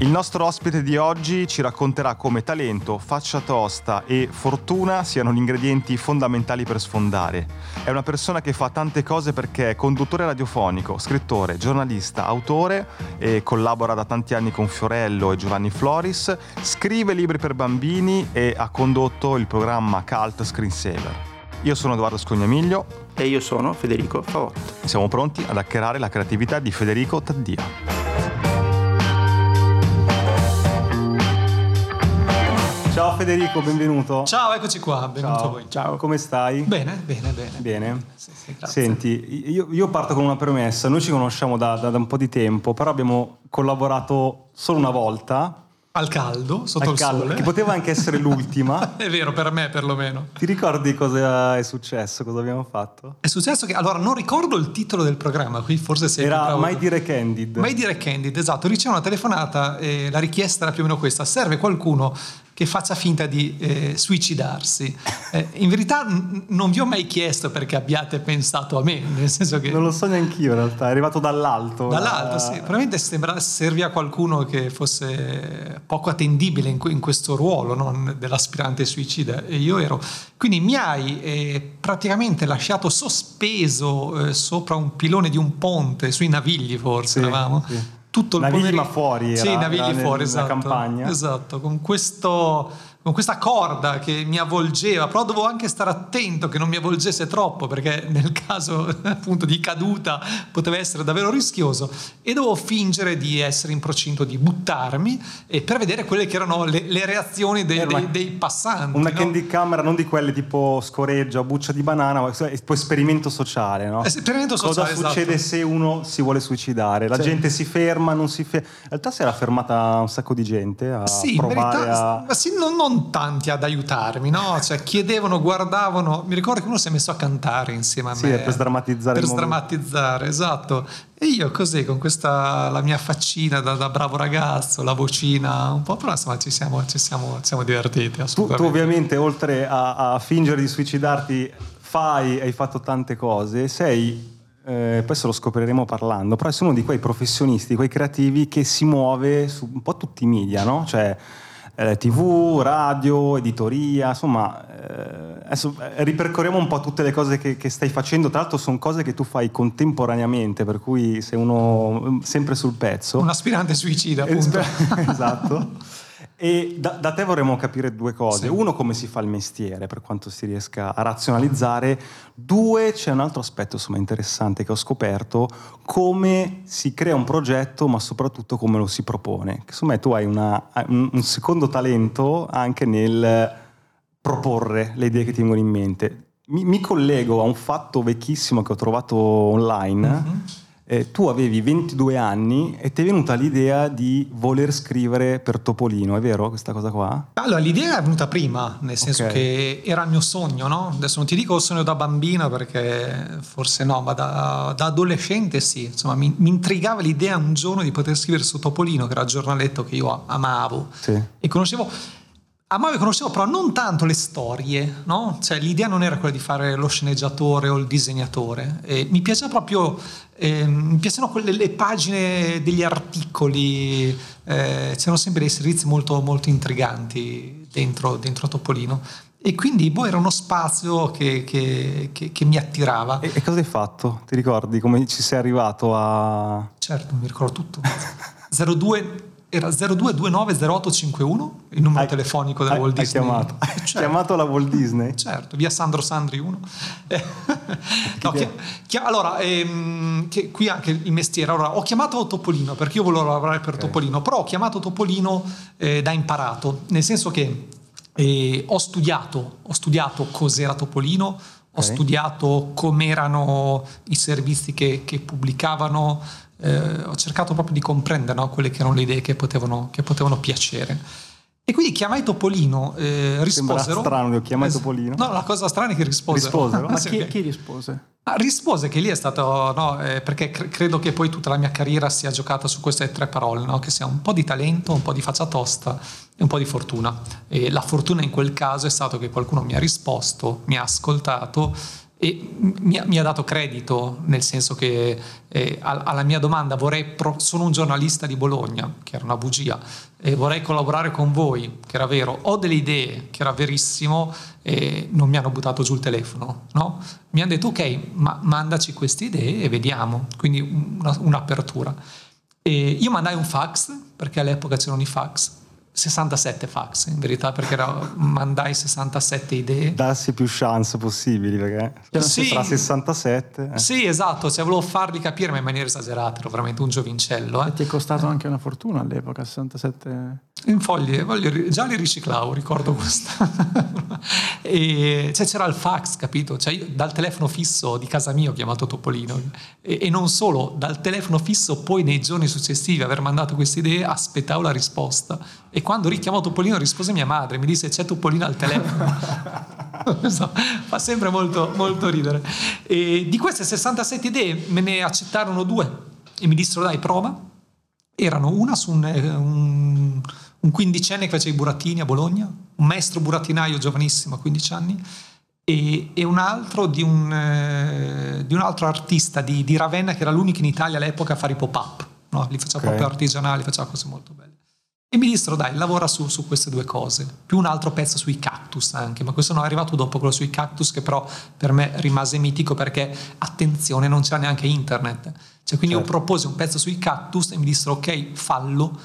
Il nostro ospite di oggi ci racconterà come talento, faccia tosta e fortuna siano gli ingredienti fondamentali per sfondare. È una persona che fa tante cose perché è conduttore radiofonico, scrittore, giornalista, autore e collabora da tanti anni con Fiorello e Giovanni Floris, scrive libri per bambini e ha condotto il programma Cult Screensaver. Io sono Edoardo Scognamiglio E io sono Federico Favotto. siamo pronti ad hackerare la creatività di Federico Taddia. Ciao Federico, benvenuto. Ciao, eccoci qua, benvenuto Ciao. a voi. Ciao. Come stai? Bene, bene, bene. Bene. Sì, sì. Senti, io, io parto con una premessa. Noi ci conosciamo da, da- da un po' di tempo, però abbiamo collaborato solo una volta Al caldo, sotto al il caldo, sole. che poteva anche essere l'ultima. È vero, per me perlomeno. Ti ricordi cosa è successo, cosa abbiamo fatto? È successo che, allora, non ricordo il titolo del programma, qui forse sei Era bravo Mai dire Candid. Mai dire Candid, esatto. Ricevo una telefonata e la richiesta era più o meno questa. Serve qualcuno che faccia finta di eh, suicidarsi. Eh, in verità n- non vi ho mai chiesto perché abbiate pensato a me, nel senso che... Non lo so neanch'io in realtà, è arrivato dall'alto. Dall'alto, La- sì. Probabilmente sembra, serviva qualcuno che fosse poco attendibile in, in questo ruolo no? dell'aspirante suicida e io ero. Quindi mi hai eh, praticamente lasciato sospeso eh, sopra un pilone di un ponte, sui navigli forse Sì, eravamo. sì. Tutto il Navigli, pomeriggio- fuori, Sì, era- navigli era nel- fuori, esatto. campagna. Esatto, con questo con questa corda che mi avvolgeva, però dovevo anche stare attento che non mi avvolgesse troppo perché nel caso appunto di caduta poteva essere davvero rischioso e dovevo fingere di essere in procinto di buttarmi e per vedere quelle che erano le, le reazioni dei, una- dei- dei passanti. Una no? candy camera, non di quelle tipo scoreggia buccia di banana, ma tipo esperimento sociale, no? Esperimento Cosa sociale, succede esatto. se uno si vuole suicidare? La Sì. gente si ferma, non si ferma. In realtà si era fermata un sacco di gente a Sì, provare verità, a... ma sì, non, non tanti ad aiutarmi, no? Cioè, chiedevano, guardavano. Mi ricordo che uno si è messo a cantare insieme a Sì, me. per sdrammatizzare Per il momento. sdrammatizzare, esatto. E io così, con questa, la mia faccina da, da bravo ragazzo, la vocina un po', però insomma ci siamo, ci siamo, ci siamo divertiti Tu, tu assolutamente. ovviamente oltre a, a fingere di suicidarti fai, hai fatto tante cose, sei, eh, poi se lo scopriremo parlando, però sei uno di quei professionisti, quei creativi che si muove su un po' tutti i media, no? Cioè eh, tv, radio, editoria, insomma, eh, adesso eh, ripercorriamo un po' tutte le cose che, che stai facendo, tra l'altro sono cose che tu fai contemporaneamente, per cui sei uno mm, sempre sul pezzo. Un aspirante suicida, appunto. esatto. E da, da te vorremmo capire due cose. Sì. Uno, come si fa il mestiere, per quanto si riesca a razionalizzare. Due, c'è un altro aspetto insomma, interessante che ho scoperto, come si crea un progetto, ma soprattutto come lo si propone. Insomma, tu hai una- un, secondo talento anche nel proporre le idee che ti vengono in mente. Mi, mi collego a un fatto vecchissimo che ho trovato online. Mhm. Eh, tu avevi 22 anni e ti è venuta l'idea di voler scrivere per Topolino, è vero questa cosa qua? Allora, l'idea è venuta prima, nel senso Ok. che era il mio sogno, no? Adesso non ti dico il sogno da bambina perché forse no, ma da, da adolescente sì. Insomma, mi, mi intrigava l'idea un giorno di poter scrivere su Topolino, che era il giornaletto che io amavo Sì. e conoscevo. Amavo e conoscevo però non tanto le storie, no? Cioè l'idea non era quella di fare lo sceneggiatore o il disegnatore. E mi piaceva proprio, ehm, mi piacevano quelle le pagine degli articoli, eh, c'erano sempre dei servizi molto, molto intriganti dentro, dentro Topolino. E quindi boh, era uno spazio che, che- che- che mi attirava. E, e cosa hai fatto? Ti ricordi come ci sei arrivato a... Certo, mi ricordo tutto. 02, era 02290851, il numero Hai- telefonico della hai- Walt hai Disney. chiamato. Hai Certo. chiamato la Walt Disney? Certo, via Sandro Sandri 1. No, chi- chi- allora, ehm, qui anche il mestiere. Allora, ho chiamato Topolino perché io volevo lavorare per Topolino, però ho chiamato Topolino eh, da imparato, nel senso che eh, ho studiato, ho studiato cos'era Topolino, ho Ok. studiato com'erano i servizi che, che pubblicavano, eh, ho cercato proprio di comprendere no, quelle che erano le idee che potevano, che potevano piacere. E quindi chiamai Topolino, eh, Sembra risposero. strano che chiamai Es- Topolino. No, la cosa strana è che risposero. Risposero? Ma Sì, chi, ok. chi rispose? Ah, rispose che lì è stato, no, eh, perché cre- credo che poi tutta la mia carriera sia giocata su queste tre parole, no? che sia un po' di talento, un po' di faccia tosta e un po' di fortuna. E la fortuna in quel caso è stato che qualcuno mi ha risposto, mi ha ascoltato e mi, mi, ha dato credito, nel senso che eh, alla mia domanda vorrei, pro, sono un giornalista di Bologna, che era una bugia, e vorrei collaborare con voi, che era vero, ho delle idee, che era verissimo, e non mi hanno buttato giù il telefono, no? Mi hanno detto ok, ma mandaci queste idee e vediamo, quindi una, un'apertura. E io mandai un fax, perché all'epoca c'erano i fax, 67 fax in verità perché era, mandai 67 idee. Darsi più chance possibili perché sì, tra 67 eh. sì esatto cioè, volevo farli capire ma in maniera esagerata ero veramente un giovincello eh. e ti è costato anche una fortuna all'epoca 67 in foglie voglio, già li riciclavo ricordo questo e cioè, c'era il fax capito? Cioè, io, dal telefono fisso di casa mia ho chiamato Topolino. E, e non solo dal telefono fisso poi nei giorni successivi aver mandato queste idee aspettavo la risposta e quando richiamò Topolino rispose mia madre, mi disse c'è Topolino al telefono. so, fa sempre molto, molto ridere. E di queste 67 idee me ne accettarono due e mi dissero dai prova. Erano una su un, un, un quindicenne che faceva i burattini a Bologna, un maestro burattinaio giovanissimo a 15 anni, e, e un altro di un, eh, di un altro artista di, di, Ravenna che era l'unico in Italia all'epoca a fare i pop-up. No? Li faceva okay. proprio artigianali, faceva cose molto belle. E mi dissero, dai, lavora su, su, queste due cose. Più un altro pezzo sui cactus anche, ma questo non è arrivato dopo quello sui cactus, che però per me rimase mitico perché, attenzione, non c'era neanche internet. Cioè, quindi certo. io proposi un pezzo sui cactus e mi dissero, ok, fallo.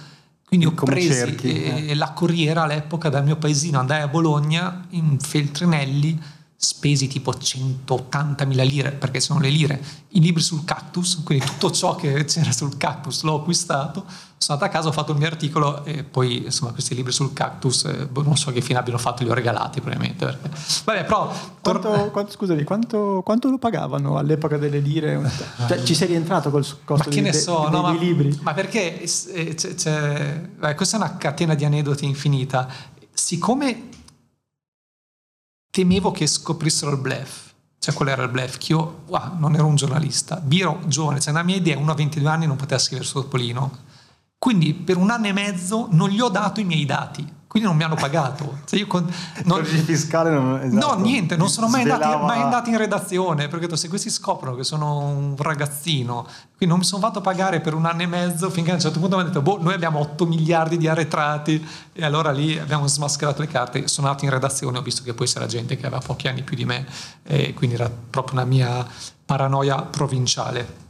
Quindi ho preso eh, la corriera all'epoca dal mio paesino, andai a Bologna in Feltrinelli, spesi tipo 180.000 lire, perché sono le lire, i libri sul cactus, quindi tutto ciò che c'era sul cactus l'ho acquistato, sono andato a casa, ho fatto il mio articolo e poi insomma questi libri sul cactus, eh, boh, non so che fine abbiano fatto, li ho regalati probabilmente. Perché... Vabbè, però... Quanto, tor- quanto, scusami, quanto, quanto, lo pagavano all'epoca delle lire? Cioè, ci sei rientrato col costo ma che ne so, dei, no, dei, ma, libri? Ma perché eh, c'è, c'è, beh, questa è una catena di aneddoti infinita. Siccome temevo che scoprissero il bluff. Cioè, qual era il bluff? Che io wow, non ero un giornalista, ero giovane, cioè, la mia idea, uno a 22 anni non poteva scrivere su Topolino. Quindi per un anno e mezzo non gli ho dato i miei dati quindi non mi hanno pagato. Cioè io con, non, il fiscale non, esatto, No, niente, non sono mai andati, mai andati, in redazione, perché se questi scoprono che sono un ragazzino, quindi non mi sono fatto pagare per un anno e mezzo, finché a un certo punto mi hanno detto, boh, noi abbiamo 8 miliardi di arretrati, e allora lì abbiamo smascherato le carte, sono andato in redazione, ho visto che poi c'era gente che aveva pochi anni più di me, e quindi era proprio una mia paranoia provinciale.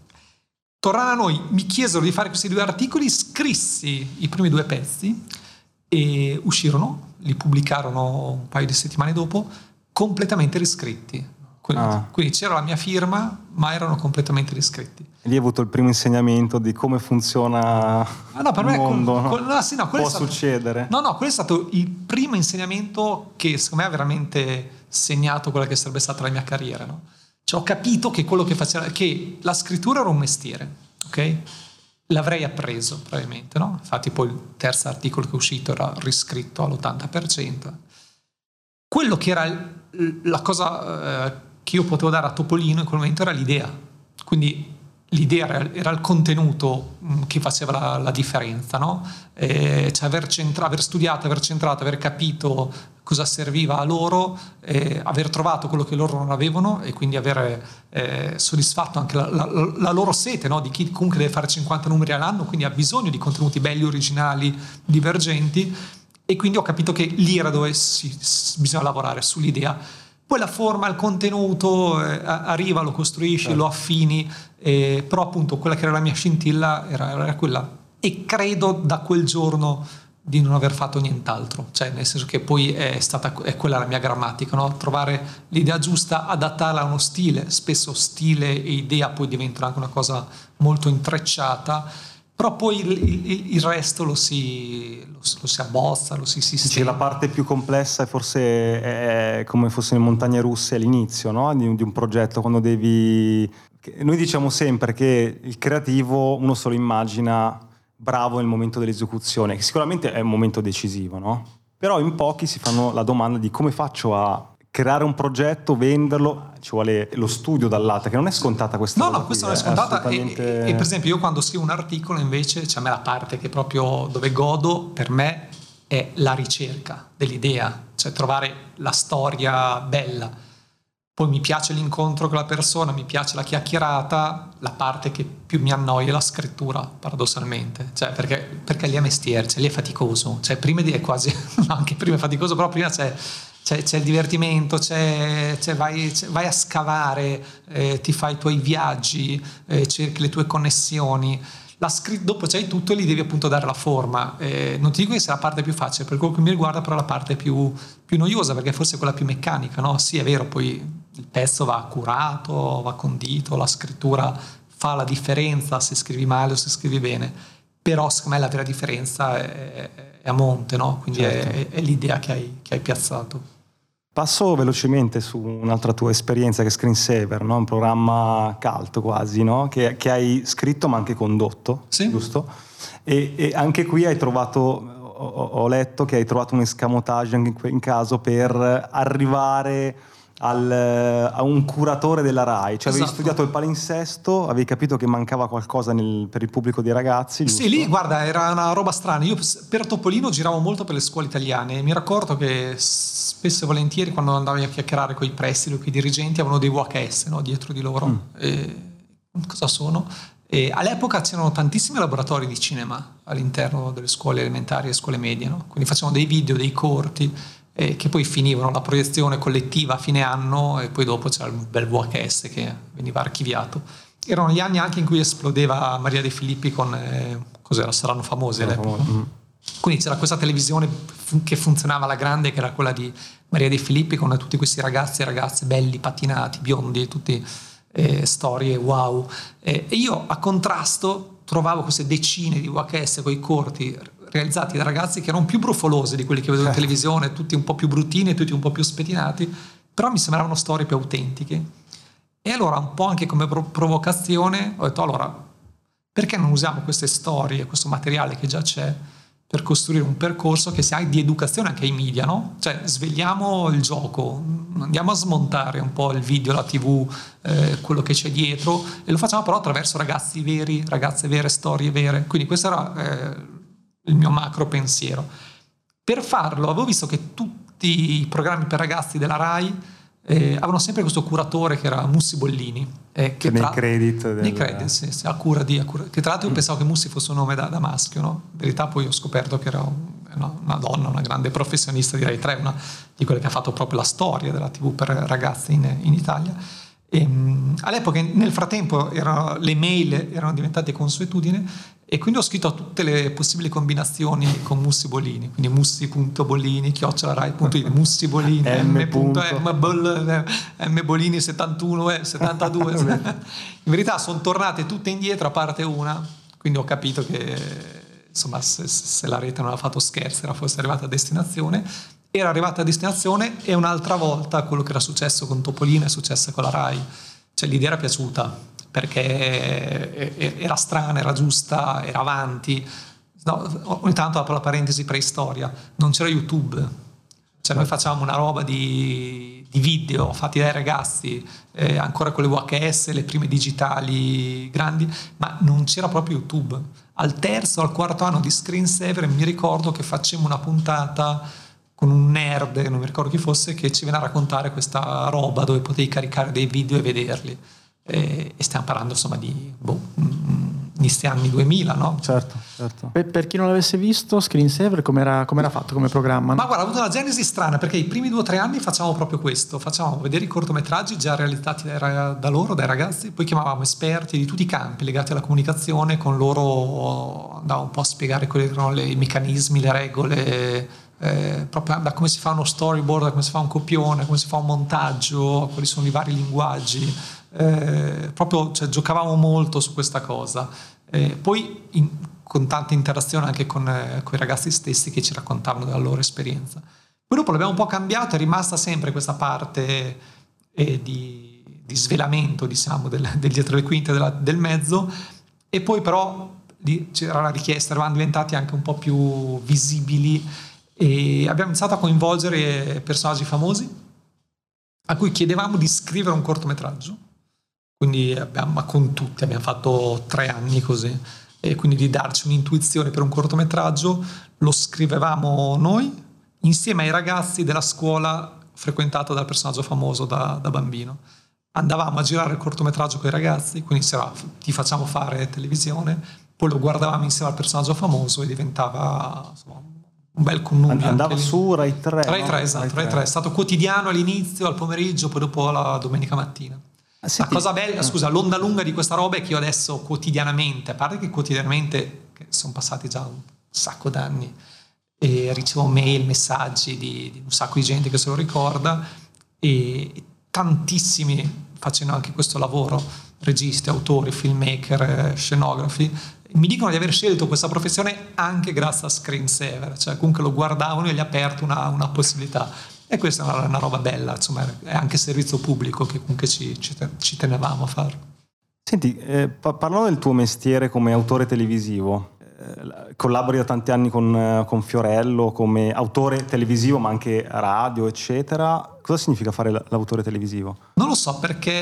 Tornando a noi, mi chiesero di fare questi due articoli, scrissi i primi due pezzi, e uscirono, li pubblicarono un paio di settimane dopo, completamente riscritti. Quindi, ah. quindi, c'era la mia firma, ma erano completamente riscritti. E lì hai avuto il primo insegnamento di come funziona ah, no, per il me mondo. Con, con, no, sì, no, Può stato, succedere. No, no, quello è stato il primo insegnamento che secondo me ha veramente segnato quella che sarebbe stata la mia carriera. No? Cioè, ho capito che quello che faceva, che la scrittura era un mestiere, ok? L'avrei appreso probabilmente, no? Infatti poi il terzo articolo che è uscito era riscritto all'80%. Quello che era la cosa eh, che io potevo dare a Topolino in quel momento era l'idea. Quindi l'idea era, il contenuto mm, che faceva la, la differenza, no? eh, cioè aver, centra, aver, studiato, aver centrato, aver capito cosa serviva a loro, eh, aver trovato quello che loro non avevano e quindi aver eh, soddisfatto anche la, la, la loro sete no? di chi comunque deve fare 50 numeri all'anno, quindi ha bisogno di contenuti belli, originali, divergenti e quindi ho capito che lì era dove si, bisogna lavorare sull'idea poi la forma, il contenuto eh, arriva, lo costruisci, certo. lo affini, però appunto quella che era la mia scintilla era, era, quella. E credo da quel giorno di non aver fatto nient'altro, cioè nel senso che poi è stata è quella la mia grammatica, no? trovare l'idea giusta, adattarla a uno stile, spesso stile e idea poi diventano anche una cosa molto intrecciata però poi il, il, il resto lo si, lo, lo si, abbozza, lo si sistema. Dici la parte più complessa è forse è come fossero le montagne russe all'inizio no? di, di, un progetto, quando devi... Noi diciamo sempre che il creativo uno se lo immagina bravo nel momento dell'esecuzione, che sicuramente è un momento decisivo, no? Però in pochi si fanno la domanda di come faccio a creare un progetto, venderlo, ci vuole lo studio dall'altra, che non è scontata questa no, cosa. No, no, questa non è scontata. Assolutamente... E, e, per esempio, io quando scrivo un articolo, invece, c'è a me la parte che proprio dove godo, per me, è la ricerca dell'idea, cioè trovare la storia bella. Poi mi piace l'incontro con la persona, mi piace la chiacchierata, la parte che più mi annoia è la scrittura, paradossalmente, cioè perché, perché lì è mestiere, cioè lì è faticoso, cioè prima di è quasi, anche prima è faticoso, però prima c'è, c'è, c'è il divertimento, c'è, vai, vai, a scavare, eh, ti fai i tuoi viaggi, eh, cerchi le tue connessioni, Scr- dopo c'hai tutto e gli devi appunto dare la forma. Eh, non ti dico che sia la parte più facile, per quello che mi riguarda, però la parte più, più noiosa, perché forse è quella più meccanica, no? Sì, è vero, poi il pezzo va curato, va condito, la scrittura fa la differenza se scrivi male o se scrivi bene, però secondo me la vera differenza è, è a monte, no? Quindi certo. è, è, l'idea che hai, che hai piazzato. Passo velocemente su un'altra tua esperienza che è Screensaver, no? un programma cult quasi, no? che, che, hai scritto ma anche condotto, sì. giusto? E, e, anche qui hai trovato, ho, ho, letto che hai trovato un escamotage anche in caso per arrivare al, a un curatore della RAI, cioè esatto. avevi studiato il palinsesto, avevi capito che mancava qualcosa nel, per il pubblico dei ragazzi. Giusto? Sì, lì guarda, era una roba strana. Io per Topolino giravo molto per le scuole italiane e mi raccordo che spesso e volentieri quando andavi a chiacchierare con i prestiti o con i dirigenti avevano dei VHS no, dietro di loro. Mm. E, cosa sono? E all'epoca c'erano tantissimi laboratori di cinema all'interno delle scuole elementari e scuole medie, no? quindi facevano dei video, dei corti eh, che poi finivano la proiezione collettiva a fine anno e poi dopo c'era il bel VHS che veniva archiviato. Erano gli anni anche in cui esplodeva Maria De Filippi con, eh, cos'era, saranno famose all'epoca. Mm. Quindi c'era questa televisione che funzionava alla grande, che era quella di Maria De Filippi, con tutti questi ragazzi e ragazze belli, patinati, biondi, tutte eh, storie wow. Eh, e io a contrasto trovavo queste decine di VHS con i corti realizzati da ragazzi che erano più brufolosi di quelli che vedo in certo. televisione, tutti un po' più bruttini, tutti un po' più spettinati, però mi sembravano storie più autentiche. E allora, un po' anche come provocazione, ho detto allora, perché non usiamo queste storie, questo materiale che già c'è, per costruire un percorso che sia di educazione anche ai media, no? Cioè, svegliamo il gioco, andiamo a smontare un po' il video, la tv, eh, quello che c'è dietro, e lo facciamo però attraverso ragazzi veri, ragazze vere, storie vere. Quindi questo era eh, il mio macro pensiero. Per farlo avevo visto che tutti i programmi per ragazzi della RAI eh, avevano sempre questo curatore che era Mussi Bollini. Eh, che nei tra... credit. Del... Nei credit, sì, sì, a cura di... A cura... Che tra l'altro io mm. pensavo che Mussi fosse un nome da, da maschio, no? In verità poi ho scoperto che era un, una, donna, una grande professionista direi tre, una di quelle che ha fatto proprio la storia della TV per ragazzi in, in Italia. E, ehm, all'epoca, nel frattempo, erano, le mail erano diventate consuetudine e quindi ho scritto tutte le possibili combinazioni con Mussi Bolini, quindi mussi.bolini, chiocciolarai.it, Mussi Bolini, m.bolini 71 e 72. In verità sono tornate tutte indietro a parte una, quindi ho capito che insomma se, se la rete non ha fatto scherzi era forse arrivata a destinazione era arrivata a destinazione e un'altra volta quello che era successo con Topolino è successo con la RAI. Cioè l'idea era piaciuta perché era strana, era giusta, era avanti. No, ogni tanto apro la parentesi preistoria, non c'era YouTube, cioè noi facciamo una roba di, di video fatti dai ragazzi, eh, ancora con le VHS, le prime digitali grandi, ma non c'era proprio YouTube. Al terzo, al quarto anno di Screensaver mi ricordo che facemmo una puntata con un nerd, non mi ricordo chi fosse, che ci viene a raccontare questa roba dove potevi caricare dei video e vederli. E, e stiamo parlando insomma di boh, inizi anni 2000, no? Certo, certo. Per, per, chi non l'avesse visto, Screensaver come era fatto come programma? Ma guarda, ha avuto una genesi strana perché i primi due o tre anni facciamo proprio questo, facciamo vedere i cortometraggi già realizzati dai, da loro, dai ragazzi, poi chiamavamo esperti di tutti i campi legati alla comunicazione, con loro andavamo un po' a spiegare quelli che erano le, i meccanismi, le regole eh, proprio da come si fa uno storyboard, da come si fa un copione, come si fa un montaggio, quali sono i vari linguaggi. Eh, proprio cioè, giocavamo molto su questa cosa. Eh, poi in, con tanta interazione anche con, eh, con, i ragazzi stessi che ci raccontavano della loro esperienza. Poi dopo l'abbiamo un po' cambiato, è rimasta sempre questa parte eh, di, di, svelamento, diciamo, del, del dietro le quinte della, del mezzo, e poi però di, c'era la richiesta, eravamo diventati anche un po' più visibili e abbiamo iniziato a coinvolgere personaggi famosi a cui chiedevamo di scrivere un cortometraggio. Quindi abbiamo, con tutti abbiamo fatto tre anni così, e quindi di darci un'intuizione per un cortometraggio, lo scrivevamo noi insieme ai ragazzi della scuola frequentato dal personaggio famoso da, da bambino. Andavamo a girare il cortometraggio con i ragazzi, quindi diceva ti facciamo fare televisione, poi lo guardavamo insieme al personaggio famoso e diventava insomma, un bel connubio. Andava su Rai 3. Rai 3, no? esatto, Rai 3. Rai 3. È stato quotidiano all'inizio, al pomeriggio, poi dopo la domenica mattina. La cosa bella, scusa, l'onda lunga di questa roba è che io adesso quotidianamente, a parte che quotidianamente, che sono passati già un sacco d'anni, e ricevo mail, messaggi di, di un sacco di gente che se lo ricorda e tantissimi facendo anche questo lavoro, registi, autori, filmmaker, scenografi, mi dicono di aver scelto questa professione anche grazie a Screensaver, cioè comunque lo guardavano e gli ha aperto una, una possibilità. E questa è una, una roba bella, insomma, è anche servizio pubblico che comunque ci, ci, ci tenevamo a fare. Senti, eh, pa- parlando del tuo mestiere come autore televisivo, eh, collabori da tanti anni con, eh, con Fiorello come autore televisivo, ma anche radio, eccetera. Cosa significa fare l'autore televisivo? Non lo so perché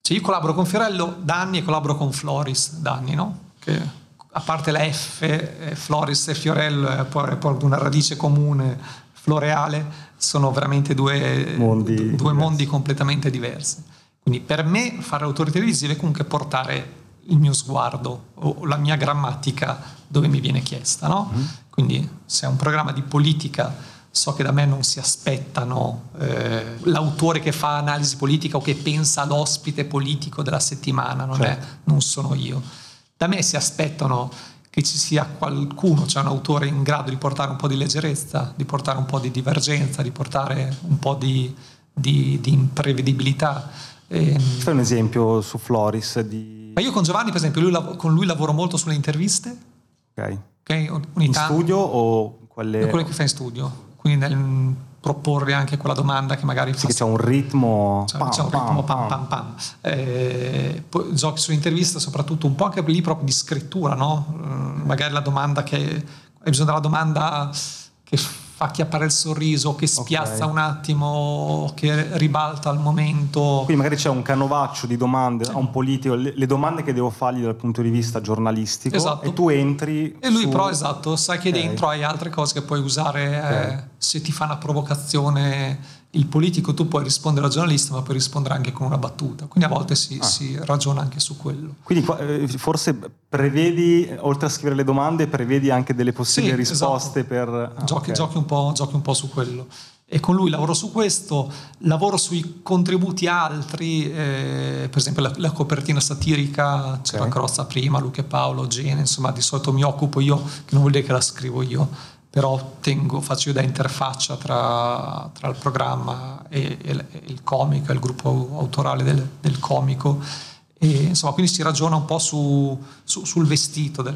cioè io collaboro con Fiorello da anni e collaboro con Floris da anni, no? Che a parte la F, eh, Floris e Fiorello è poi, poi una radice comune, floreale, sono veramente due Mondi due diversi. mondi completamente diversi. Quindi per me fare autore televisivo è comunque portare il mio sguardo o la mia grammatica dove mi viene chiesta, no? Quindi se è un programma di politica so che da me non si aspettano eh, l'autore che fa analisi politica o che pensa all'ospite politico della settimana, non, è- non sono io. Da me si aspettano che ci sia qualcuno, cioè un autore in grado di portare un po' di leggerezza, di portare un po' di divergenza, di portare un po' di, di- di imprevedibilità. Ehm, Fai un esempio su Floris di... ma io con Giovanni, per esempio, lui con lui lavoro molto sulle interviste, Ok. ok? Ogni In studio o quelle... quello che fai in studio. Quindi nel proporre anche quella domanda che magari Sì, fa che c'è un ritmo... Cioè, pam, c'è un pam, ritmo pam pam. pam pam. Eh, poi giochi sull'intervista soprattutto un po' anche lì proprio di scrittura, no? Mm, Magari la domanda che hai bisogno della domanda che fa chiappare il sorriso, che spiazza Ok. un attimo, che ribalta al momento. Quindi magari c'è un canovaccio di domande a un politico, le, domande che devo fargli dal punto di vista giornalistico Esatto. e tu entri E lui su- però, esatto, sai che Ok. dentro hai altre cose che puoi usare. eh, Ok. se ti fa una provocazione il politico, tu puoi rispondere al giornalista, ma puoi rispondere anche con una battuta. Quindi a volte si, Ah. si ragiona anche su quello. Quindi eh, forse prevedi, oltre a scrivere le domande, prevedi anche delle possibili Sì, risposte per... ah, giochi, ok. giochi un po', giochi un po' su quello. E con lui lavoro su questo, lavoro sui contributi altri, eh, per esempio la, la copertina satirica, c'era Ok. Crozza prima, Luca e Paolo, Gene, insomma di solito mi occupo io, che non vuol dire che la scrivo io, però tengo, faccio io da interfaccia tra, tra il programma e, e- il comico, il gruppo autorale del, del comico. E, insomma, quindi si ragiona un po' su, su- sul vestito del,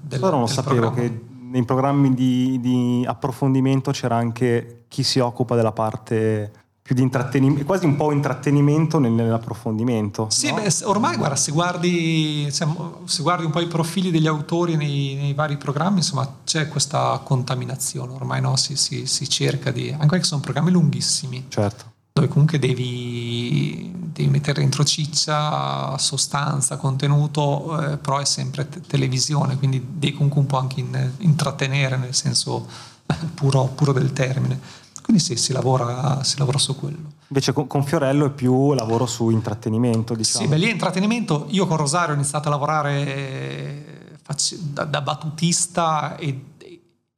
del, Però non del sapevo programma. che nei programmi di, di approfondimento c'era anche chi si occupa della parte più di intrattenimento, quasi un po' intrattenimento nel- nell'approfondimento. Sì, no? beh, ormai guarda, se guardi, cioè, se guardi un po' i profili degli autori nei, nei vari programmi, insomma, c'è questa contaminazione, ormai no? si, si- si cerca di... anche perché sono programmi lunghissimi, Certo. dove comunque devi, devi mettere dentro ciccia, sostanza, contenuto, eh, però è sempre te- televisione, quindi devi comunque un po' anche in- intrattenere nel senso puro, puro del termine. Quindi sì, si lavora, si lavora su quello. Invece con, con Fiorello è più lavoro su intrattenimento, diciamo. Sì, beh, lì è intrattenimento. Io con Rosario ho iniziato a lavorare eh, da, da battutista e,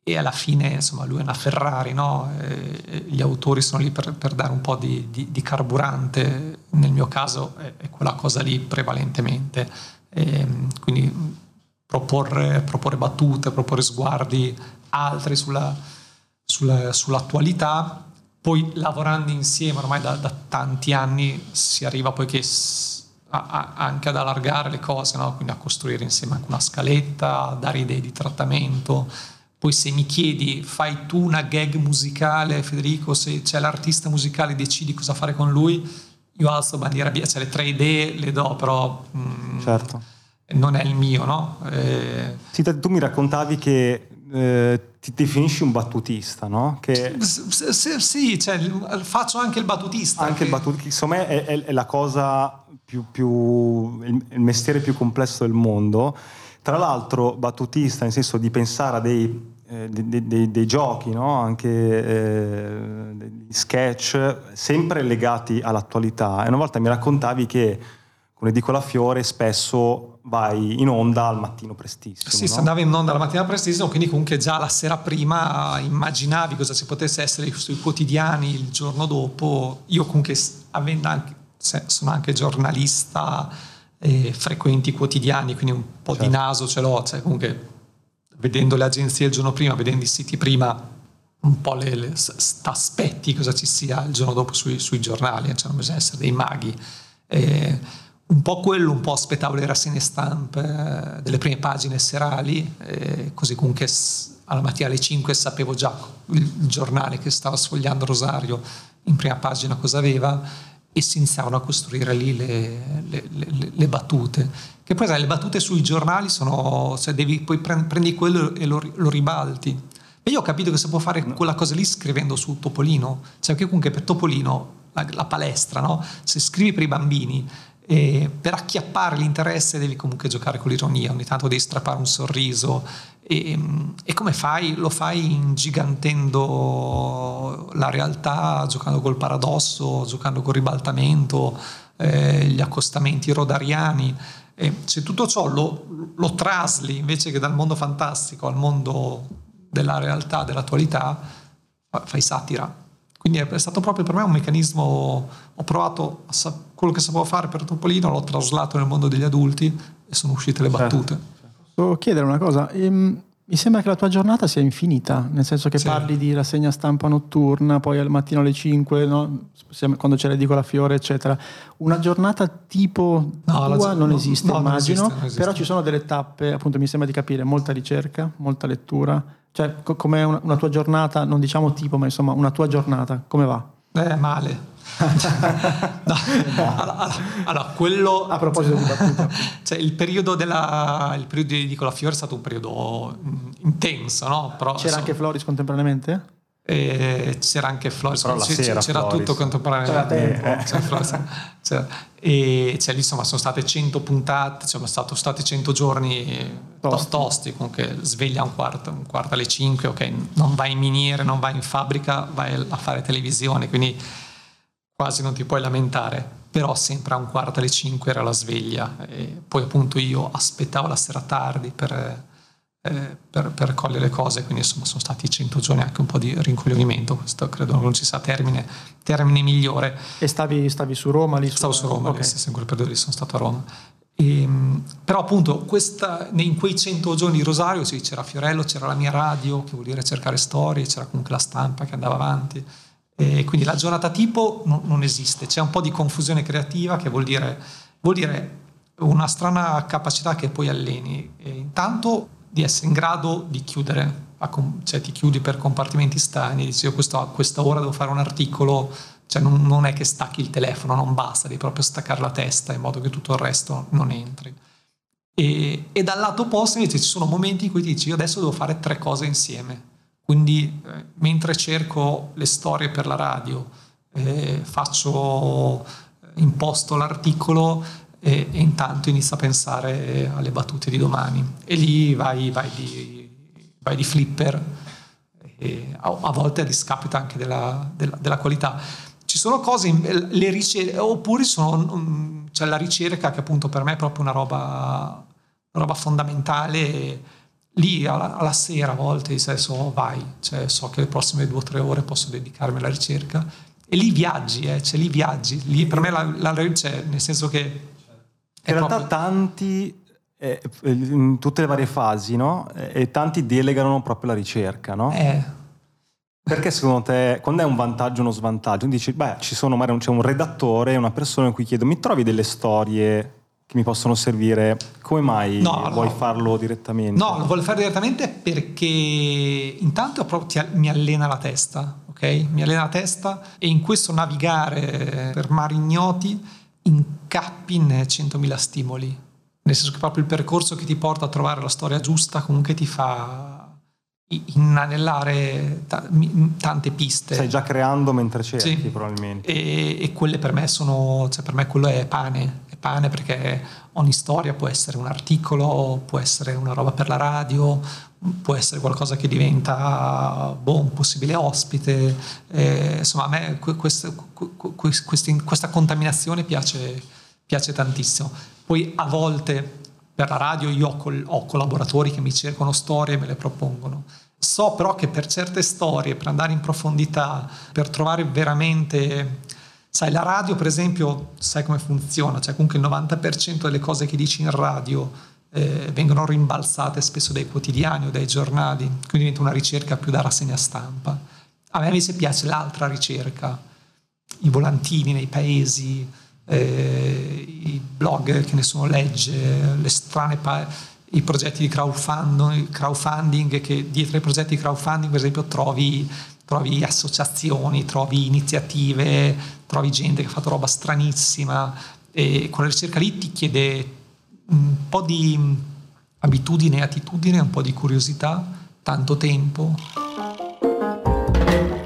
e alla fine, insomma, lui è una Ferrari, no? E gli autori sono lì per, per dare un po' di, di- di carburante. Nel mio caso è, è quella cosa lì prevalentemente. Ehm, quindi proporre, proporre battute, proporre sguardi altri sulla, sulla- sull'attualità. Poi lavorando insieme ormai da, da tanti anni si arriva poi che a- a- anche ad allargare le cose, no? quindi a costruire insieme anche una scaletta, a dare idee di trattamento. Poi se mi chiedi fai tu una gag musicale, Federico, se c'è l'artista musicale decidi cosa fare con lui, io alzo bandiera via, cioè le tre idee le do, però mm, Certo. non è il mio, no? Eh, Sì, tu mi raccontavi che eh, ti definisci un battutista, no? Che s- sì, cioè, faccio anche il battutista. anche il che- battutista, secondo me è, è- è la cosa più, più il, il mestiere più complesso del mondo. Tra l'altro, battutista, nel senso di pensare a dei eh, dei, dei, dei, giochi, no? anche eh, degli sketch, sempre legati all'attualità. E una volta mi raccontavi che con Edicola Fiore spesso vai in onda al mattino prestissimo. Sì, no? si andava in onda al mattino prestissimo, quindi comunque già la sera prima immaginavi cosa ci potesse essere sui quotidiani il giorno dopo. Io comunque, avendo anche, sono anche giornalista, eh, frequenti quotidiani, quindi un po' certo. di naso ce l'ho, cioè comunque vedendo le agenzie il giorno prima, vedendo i siti prima, un po' le, le aspetti cosa ci sia il giorno dopo sui, sui giornali, cioè non bisogna essere dei maghi. Eh, un po' quello, un po' aspettavo le rassegne stampe eh, delle prime pagine serali, eh, così comunque alla mattina alle 5 sapevo già il giornale che stava sfogliando Rosario in prima pagina cosa aveva e si iniziavano a costruire lì le, le, le, le battute. Che poi sai, le battute sui giornali sono, cioè devi, poi prendi quello e lo, lo ribalti. E io ho capito che si può fare quella cosa lì scrivendo su Topolino, cioè che comunque per Topolino, la, la palestra, no? se scrivi per i bambini, e per acchiappare l'interesse devi comunque giocare con l'ironia, ogni tanto devi strappare un sorriso. E, e, come fai? Lo fai ingigantendo la realtà, giocando col paradosso, giocando col ribaltamento, eh, gli accostamenti rodariani. E se tutto ciò lo, lo trasli invece che dal mondo fantastico al mondo della realtà, dell'attualità, fai satira. Quindi è stato proprio per me un meccanismo, ho provato sa- quello che sapevo fare per Topolino, l'ho traslato nel mondo degli adulti e sono uscite le certo. battute. Posso chiedere una cosa? Ehm, mi sembra che la tua giornata sia infinita, nel senso che sì. parli di rassegna stampa notturna, poi al mattino alle 5, no? quando c'è l'edicola fiore, eccetera. Una giornata tipo no, tua non esiste, no, immagino, non esiste, non esiste. però ci sono delle tappe, appunto mi sembra di capire, molta ricerca, molta lettura cioè, co- com'è una, una, tua giornata, non diciamo tipo, ma insomma, una tua giornata, come va? Eh, male. No, allora, allora, quello... A proposito di battuta. Cioè, il periodo, della, il periodo di Nicola Fiore è stato un periodo intenso, no? Però, C'era insomma, anche Floris contemporaneamente? E c'era anche Floris, c'era, c'era Floris. tutto contemporaneamente. C'era. C'era Floris, c'era. E cioè, lì insomma sono state 100 puntate, cioè, sono stati 100 giorni tosti, tosti comunque sveglia un quarto, un quarto alle 5, ok, non vai in miniere, non vai in fabbrica, vai a fare televisione, quindi quasi non ti puoi lamentare, però sempre a un quarto alle 5 era la sveglia e poi appunto io aspettavo la sera tardi per eh, per, per cogliere le cose, quindi insomma sono stati 100 giorni anche un po' di rincoglionimento, questo credo non ci sia termine, termine migliore. E stavi, stavi su Roma lì? Stavo su Roma, okay. lì, in quel periodo lì sono stato a Roma. E, ehm, però appunto questa, in quei 100 giorni di Rosario sì, c'era Fiorello, c'era la mia radio, che vuol dire cercare storie, c'era comunque la stampa che andava avanti. E quindi la giornata tipo non, non esiste, c'è un po' di confusione creativa che vuol dire, vuol dire una strana capacità che poi alleni. E intanto di essere in grado di chiudere, cioè ti chiudi per compartimenti stagni, dici io questo, a questa ora devo fare un articolo, cioè non, non, è che stacchi il telefono, non basta, devi proprio staccare la testa in modo che tutto il resto non entri. E, e dal lato opposto invece ci sono momenti in cui dici io adesso devo fare tre cose insieme, quindi eh, mentre cerco le storie per la radio, eh, faccio, imposto l'articolo, e, e, intanto inizia a pensare alle battute di domani e lì vai, vai, di, vai di, flipper a, a, volte a discapito anche della, della, della qualità. Ci sono cose, le ricerche, oppure sono, c'è la ricerca che appunto per me è proprio una roba, una roba fondamentale lì alla, alla, sera a volte so vai, cioè, so che le prossime due o tre ore posso dedicarmi alla ricerca e lì viaggi, eh, cioè lì viaggi, lì per me la, la, cioè, nel senso che in realtà proprio... tanti, eh, in tutte le varie fasi, no? E tanti delegano proprio la ricerca, no? Eh. Perché secondo te, quando è un vantaggio o uno svantaggio? Dici, beh, ci sono magari c'è un redattore, una persona in cui chiedo, mi trovi delle storie che mi possono servire? Come mai no, vuoi no. farlo direttamente? No, lo voglio fare direttamente perché intanto proprio, mi allena la testa, ok? Mi allena la testa e in questo navigare per mari ignoti incappi in 100.000 stimoli, nel senso che proprio il percorso che ti porta a trovare la storia giusta comunque ti fa inanellare tante piste. Stai già creando mentre cerchi sì. probabilmente. E, e, quelle per me sono, cioè per me quello è pane, pane perché ogni storia può essere un articolo, può essere una roba per la radio, può essere qualcosa che diventa boh, un possibile ospite. Eh, insomma, a me questa, questa contaminazione piace, piace, tantissimo. Poi a volte per la radio io ho, col, ho collaboratori che mi cercano storie e me le propongono. So però che per certe storie, per andare in profondità, per trovare veramente Sai, la radio per esempio, sai come funziona, cioè comunque il 90% delle cose che dici in radio eh, vengono rimbalzate spesso dai quotidiani o dai giornali, quindi diventa una ricerca più da rassegna stampa. A me invece piace l'altra ricerca, i volantini nei paesi, eh, i blog che nessuno legge, le strane pa- i progetti di crowdfunding, crowdfunding, che dietro ai progetti di crowdfunding per esempio trovi trovi associazioni, trovi iniziative, trovi gente che ha fatto roba stranissima e quella ricerca lì ti chiede un po' di abitudine attitudine, un po' di curiosità, tanto tempo.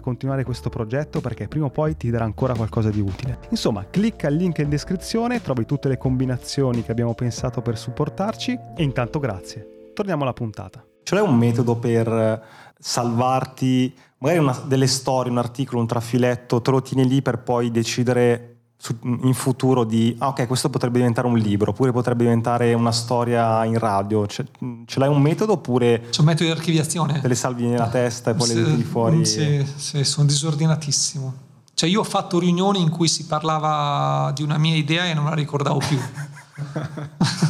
continuare questo progetto perché prima o poi ti darà ancora qualcosa di utile. Insomma, clicca il link in descrizione, trovi tutte le combinazioni che abbiamo pensato per supportarci e intanto grazie. Torniamo alla puntata. Ce l'hai un metodo per salvarti magari una, delle storie, un articolo, un trafiletto, te lo tieni lì per poi decidere in futuro di ah, ok questo potrebbe diventare un libro oppure potrebbe diventare una storia in radio ce, ce l'hai un metodo oppure c'è un metodo di archiviazione? te le salvi nella testa e poi se, le tiri fuori? sì, sì, sono disordinatissimo. Cioè io ho fatto riunioni in cui si parlava di una mia idea e non la ricordavo più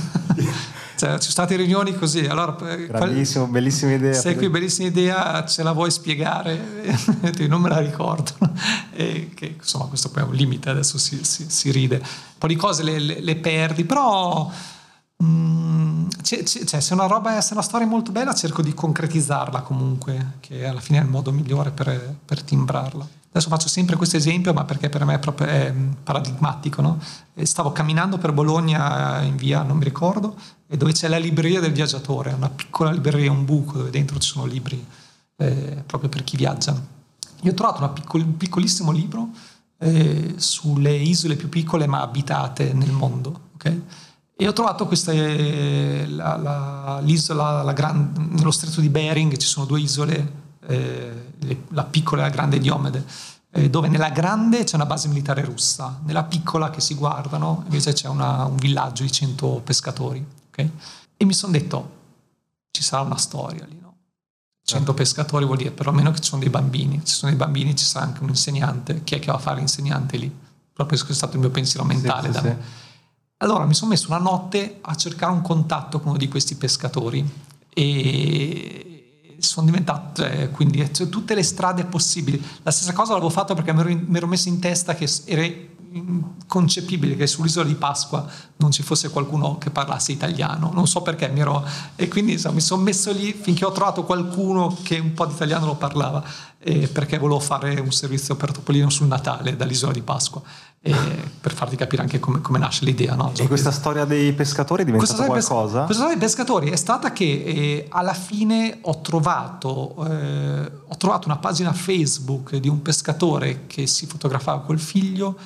Cioè, ci sono state riunioni così. Allora, Bravissimo, qual... bellissima idea. Sei qui, bellissima idea, ce la vuoi spiegare? non me la ricordo. E che, insomma, questo poi è un limite, adesso si, si, si ride. Un po' di cose le, le, le perdi, però... Mm, c'è, se, una roba, se una storia è molto bella, cerco di concretizzarla comunque, che alla fine è il modo migliore per, per timbrarla. Adesso faccio sempre questo esempio, ma perché per me è proprio è paradigmatico. No? Stavo camminando per Bologna in via, non mi ricordo, e dove c'è la libreria del viaggiatore, una piccola libreria, un buco dove dentro ci sono libri eh, proprio per chi viaggia. Io ho trovato piccol, un piccolissimo libro eh, sulle isole più piccole ma abitate nel mondo. Okay? E ho trovato questa, la, la, l'isola, la gran, nello stretto di Bering ci sono due isole eh, la piccola e la grande Diomede, eh, dove nella grande c'è una base militare russa, nella piccola che si guardano invece c'è una, un villaggio di 100 pescatori. Okay? E mi sono detto, ci sarà una storia lì, no? 100 certo. pescatori vuol dire perlomeno che ci sono dei bambini, ci sono dei bambini, ci sarà anche un insegnante, chi è che va a fare l'insegnante lì? Proprio questo è stato il mio pensiero mentale. Sì, sì, sì. Allora mi sono messo una notte a cercare un contatto con uno di questi pescatori e sono diventato, cioè, quindi cioè, tutte le strade possibili. La stessa cosa l'avevo fatto perché mi ero, ero messo in testa che era inconcepibile che sull'isola di Pasqua non ci fosse qualcuno che parlasse italiano. Non so perché mi ero... E quindi insomma, mi sono messo lì finché ho trovato qualcuno che un po' di italiano lo parlava, eh, perché volevo fare un servizio per Topolino sul Natale dall'isola di Pasqua per farti capire anche come, come nasce l'idea. No? E questa storia dei pescatori è diventata qualcosa? Questa storia dei pescatori è stata che eh, alla fine ho trovato, eh, ho trovato una pagina Facebook di un pescatore che si fotografava col figlio,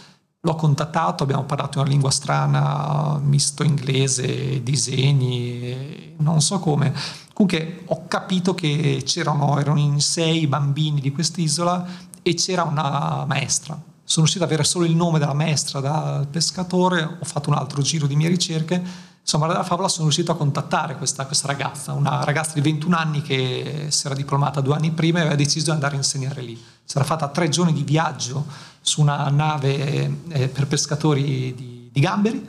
l'ho contattato, abbiamo parlato in una lingua strana, misto inglese, disegni, non so come. Comunque ho capito che c'erano, erano in sei bambini di quest'isola e c'era una maestra sono riuscito ad avere solo il nome della maestra, dal pescatore, ho fatto un altro giro di mie ricerche. Insomma, dalla favola sono riuscito a contattare questa, questa, ragazza, una ragazza di 21 anni che si era diplomata due anni prima e aveva deciso di andare a insegnare lì. Si era fatta tre giorni di viaggio su una nave eh, per pescatori di, di gamberi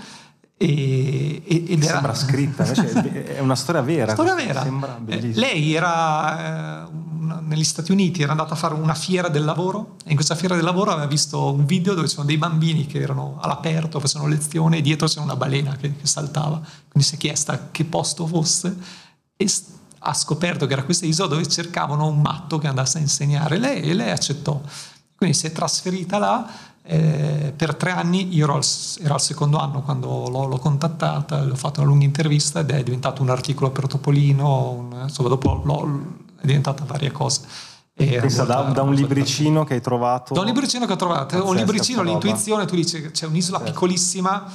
e, ed era... Sembra scritta, è una storia vera. Storia vera. Eh, lei era eh, negli Stati Uniti, era andata a fare una fiera del lavoro e in questa fiera del lavoro aveva visto un video dove c'erano dei bambini che erano all'aperto, facevano lezione e dietro c'era una balena che, che saltava. Quindi si è chiesta che posto fosse e ha scoperto che era questa isola dove cercavano un matto che andasse a insegnare lei e lei accettò. Quindi si è trasferita là eh, per tre anni, io ero al, ero al secondo anno quando l'ho, l'ho, contattata, le ho fatto una lunga intervista ed è diventato un articolo per Topolino, un, insomma dopo è diventata varie cose. Pensa da, da, un libricino che hai trovato? Da un libricino che ho trovato, un libricino, l'intuizione, tu dici c'è un'isola certo. piccolissima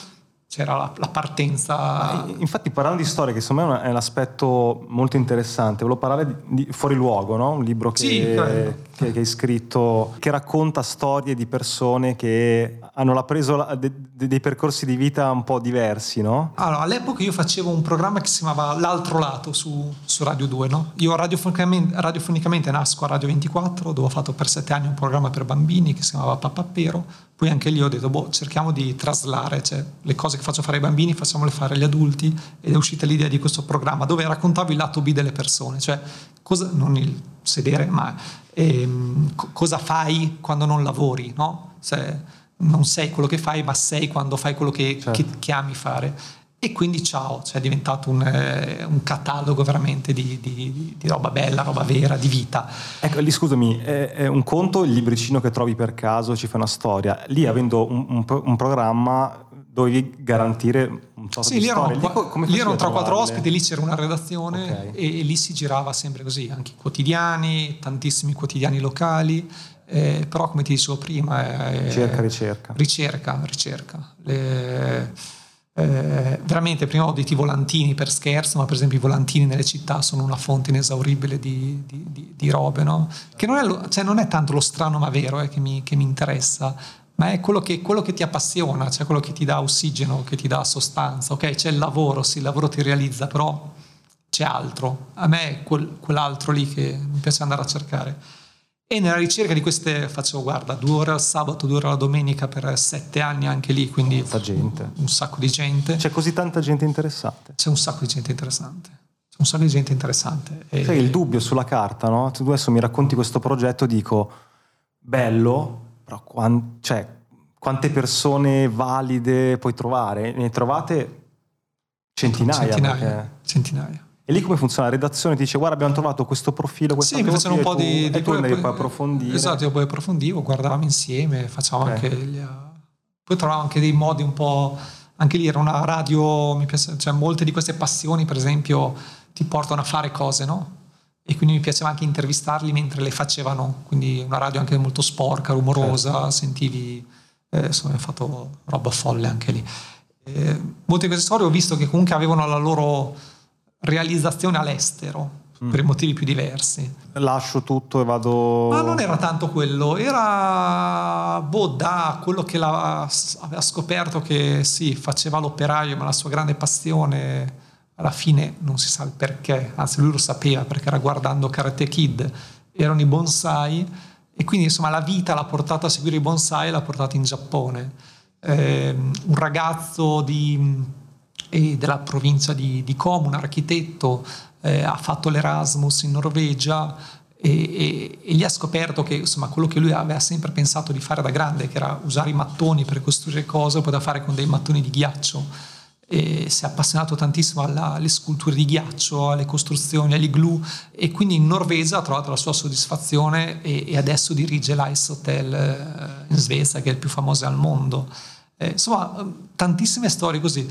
c'era la, la partenza. infatti, parlando di storia, che secondo me è un aspetto molto interessante, volevo parlare di, Fuori Luogo, no? un libro che, sì, che, che, hai scritto che racconta storie di persone che hanno preso la, de, de, dei percorsi di vita un po' diversi. No? Allora, all'epoca io facevo un programma che si chiamava L'altro lato su, su Radio 2. No? Io radiofonicamente, radiofonicamente nasco a Radio 24, dove ho fatto per sette anni un programma per bambini che si chiamava Papappero poi anche lì ho detto, boh, cerchiamo di traslare, cioè le cose che faccio fare ai bambini facciamole fare agli adulti ed è uscita l'idea di questo programma dove raccontavo il lato B delle persone, cioè cosa, non il sedere, ma ehm, cosa fai quando non lavori, no? Cioè, non sei quello che fai, ma sei quando fai quello che, certo. che, che ami fare. E quindi ciao, cioè è diventato un, eh, un catalogo veramente di, di, di, roba bella, roba vera, di vita. Ecco, lì scusami, è, è, un conto il libricino che trovi per caso, ci fa una storia. Lì avendo un, un, un programma dovevi garantire un po' sì, di lì. Erano, lì, lì erano 3-4 ospiti, lì c'era una redazione okay. e, e, lì si girava sempre così, anche i quotidiani, tantissimi quotidiani locali. Eh, però come ti dicevo prima è, ricerca ricerca ricerca ricerca Le, eh, veramente prima ho detto i volantini per scherzo, ma per esempio i volantini nelle città sono una fonte inesauribile di, di, di, di robe, no? Che non è, lo, cioè non è, tanto lo strano ma vero eh, che, mi, che, mi, interessa, ma è quello che, quello che, ti appassiona, cioè quello che ti dà ossigeno, che ti dà sostanza. Ok, c'è il lavoro, sì, il lavoro ti realizza, però c'è altro. A me è quel, quell'altro lì che mi piace andare a cercare. E nella ricerca di queste faccio, guarda, due ore al sabato, due ore alla domenica per sette anni anche lì, quindi gente. Un, un, sacco di gente. C'è così tanta gente interessante? C'è un sacco di gente interessante. C'è un sacco di gente interessante. E... C'è il dubbio sulla carta, no? Tu adesso mi racconti questo progetto, dico, bello, però quant- cioè, quante persone valide puoi trovare? Ne trovate centinaia. Centinaia. Perché... centinaia. E lì come funziona? La redazione ti dice guarda abbiamo trovato questo profilo, questa Sì, mi facevano un po' tu, di... Tu andavi poi approfondire. Esatto, io poi approfondivo, guardavamo insieme, facciamo okay. anche... Gli, poi trovavamo anche dei modi un po'... Anche lì era una radio, mi piace, cioè molte di queste passioni per esempio ti portano a fare cose, no? E quindi mi piaceva anche intervistarli mentre le facevano, quindi una radio anche molto sporca, rumorosa, certo. sentivi... Eh, insomma, ho fatto roba folle anche lì. Eh, molte di queste storie ho visto che comunque avevano la loro realizzazione all'estero mm. per motivi più diversi. Lascio tutto e vado. Ma non era tanto quello, era boh, da quello che aveva scoperto che sì, faceva l'operaio, ma la sua grande passione alla fine non si sa il perché, anzi lui lo sapeva perché era guardando Karate Kid, erano i bonsai e quindi insomma la vita l'ha portata a seguire i bonsai e l'ha portata in Giappone. Eh, un ragazzo di e della provincia di, di Como, un architetto, eh, ha fatto l'Erasmus in Norvegia e, e, e, gli ha scoperto che insomma, quello che lui aveva sempre pensato di fare da grande, che era usare i mattoni per costruire cose, poteva fare con dei mattoni di ghiaccio. E si è appassionato tantissimo alla, alle sculture di ghiaccio, alle costruzioni, agli glue e quindi in Norvegia ha trovato la sua soddisfazione e, e adesso dirige l'Ice Hotel eh, in Svezia che è il più famoso al mondo. Eh, insomma, tantissime storie così.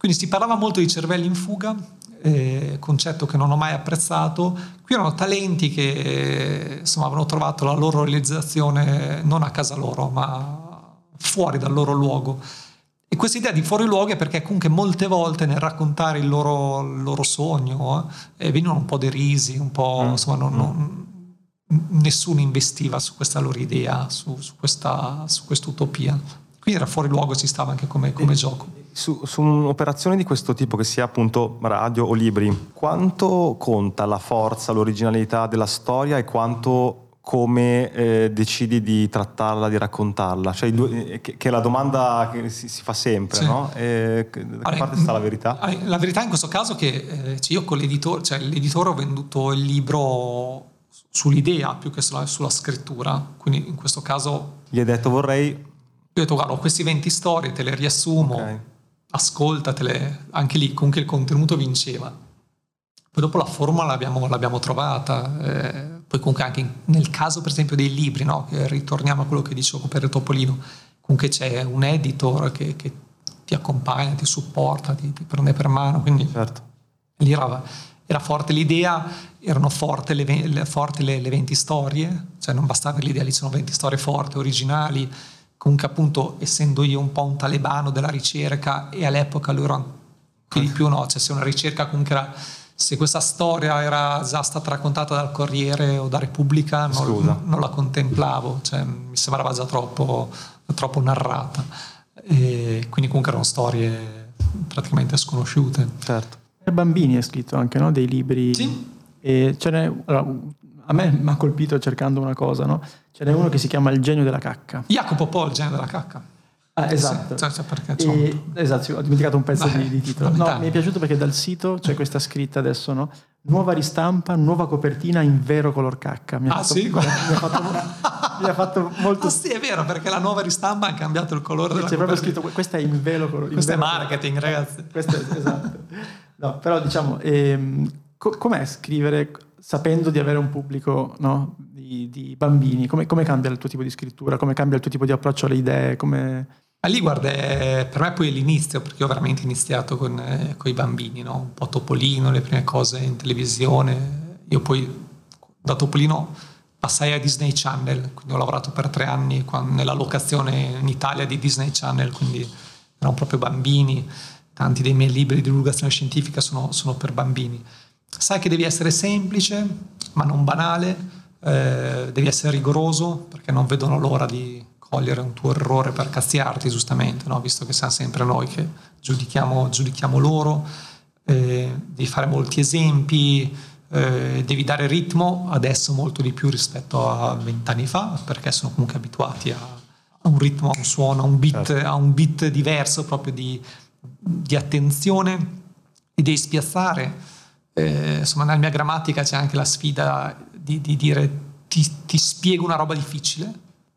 Quindi si parlava molto di cervelli in fuga, eh, concetto che non ho mai apprezzato. Qui erano talenti che insomma, avevano trovato la loro realizzazione non a casa loro, ma fuori dal loro luogo. E questa idea di fuori luogo è perché comunque molte volte nel raccontare il loro, il loro sogno eh, venivano un po' derisi, un po' mm. insomma, non, non, nessuno investiva su questa loro idea, su, su, questa, su utopia. Quindi era fuori luogo, ci stava anche come, come gioco. Su, su, un'operazione di questo tipo, che sia appunto radio o libri, quanto conta la forza, l'originalità della storia e quanto come eh, decidi di trattarla, di raccontarla? Cioè, due, che, che, è la domanda che si, si fa sempre, sì. no? E, da allora, parte sta la verità? La verità in questo caso è che eh, cioè io con l'editore, cioè l'editore ho venduto il libro sull'idea più che sulla, sulla, scrittura, quindi in quesio caso... Gli hai detto vorrei... Io ho detto guarda, ho questi 20 storie, te le riassumo, okay. Ascoltatele, anche lì comunque il contenuto vinceva. Poi dopo la formula l'abbiamo, l'abbiamo trovata, eh, poi comunque anche nel caso per esempio dei libri, no? ritorniamo a quello che dicevo per Topolino, comunque c'è un editor che, che ti accompagna, ti supporta, ti, ti, prende per mano, quindi certo. lì era, era forte l'idea, erano forti le, le, forti le, le 20 storie, cioè non bastava l'idea, lì sono 20 storie forti, originali, comunque appunto essendo io un po' un talebano della ricerca e all'epoca loro più di più no, cioè se una ricerca comunque era se questa storia era già stata raccontata dal Corriere o da Repubblica non, non la contemplavo, cioè, mi sembrava già troppo, troppo narrata. E quindi comunque erano storie praticamente sconosciute. Certo. Per bambini è scritto anche no? dei libri. Sì. E ce n'è, allora, a me mi ha colpito cercando una cosa, no? Ce n'è uno che si chiama Il genio della cacca. Jacopo Po, il genio della cacca. Ah, esatto. Cioè, cioè perché, e, esatto, ho dimenticato un pezzo Beh, di, di, titolo. No, mi è piaciuto perché dal sito c'è questa scritta adesso, no? Nuova ristampa, nuova copertina in vero color cacca. Mi ah, fatto, sì? mi ha, fatto, mi ha fatto molto... Ah, sì, è vero, perché la nuova ristampa ha cambiato il colore della C'è proprio scritto, questa è in vero colore. Questo è marketing, color. ragazzi. Questo è, esatto. No, però diciamo, ehm, co- com'è scrivere sapendo di avere un pubblico no, di, di, bambini? Come, come, cambia il tuo tipo di scrittura? Come cambia il tuo tipo di approccio alle idee? Come... Ah, lì guarda, per me poi è l'inizio, perché ho veramente iniziato con, eh, i bambini, no? un po' Topolino, le prime cose in televisione. Io poi da Topolino passai a Disney Channel, quindi ho lavorato per tre anni nella locazione in Italia di Disney Channel, quindi erano proprio bambini. Tanti dei miei libri di divulgazione scientifica sono, sono per bambini. Sai che devi essere semplice, ma non banale, eh, devi essere rigoroso, perché non vedono l'ora di cogliere un tuo errore per cazziarti, giustamente, no? visto che siamo sempre noi che giudichiamo, giudichiamo loro, eh, devi fare molti esempi, eh, devi dare ritmo adesso molto di più rispetto a vent'anni fa, perché sono comunque abituati a, un ritmo, a un suono, a un beat, certo. a un beat diverso proprio di, di attenzione, ti devi spiazzare. Eh, insomma, nella mia grammatica c'è anche la sfida di, di dire ti, ti spiego una roba difficile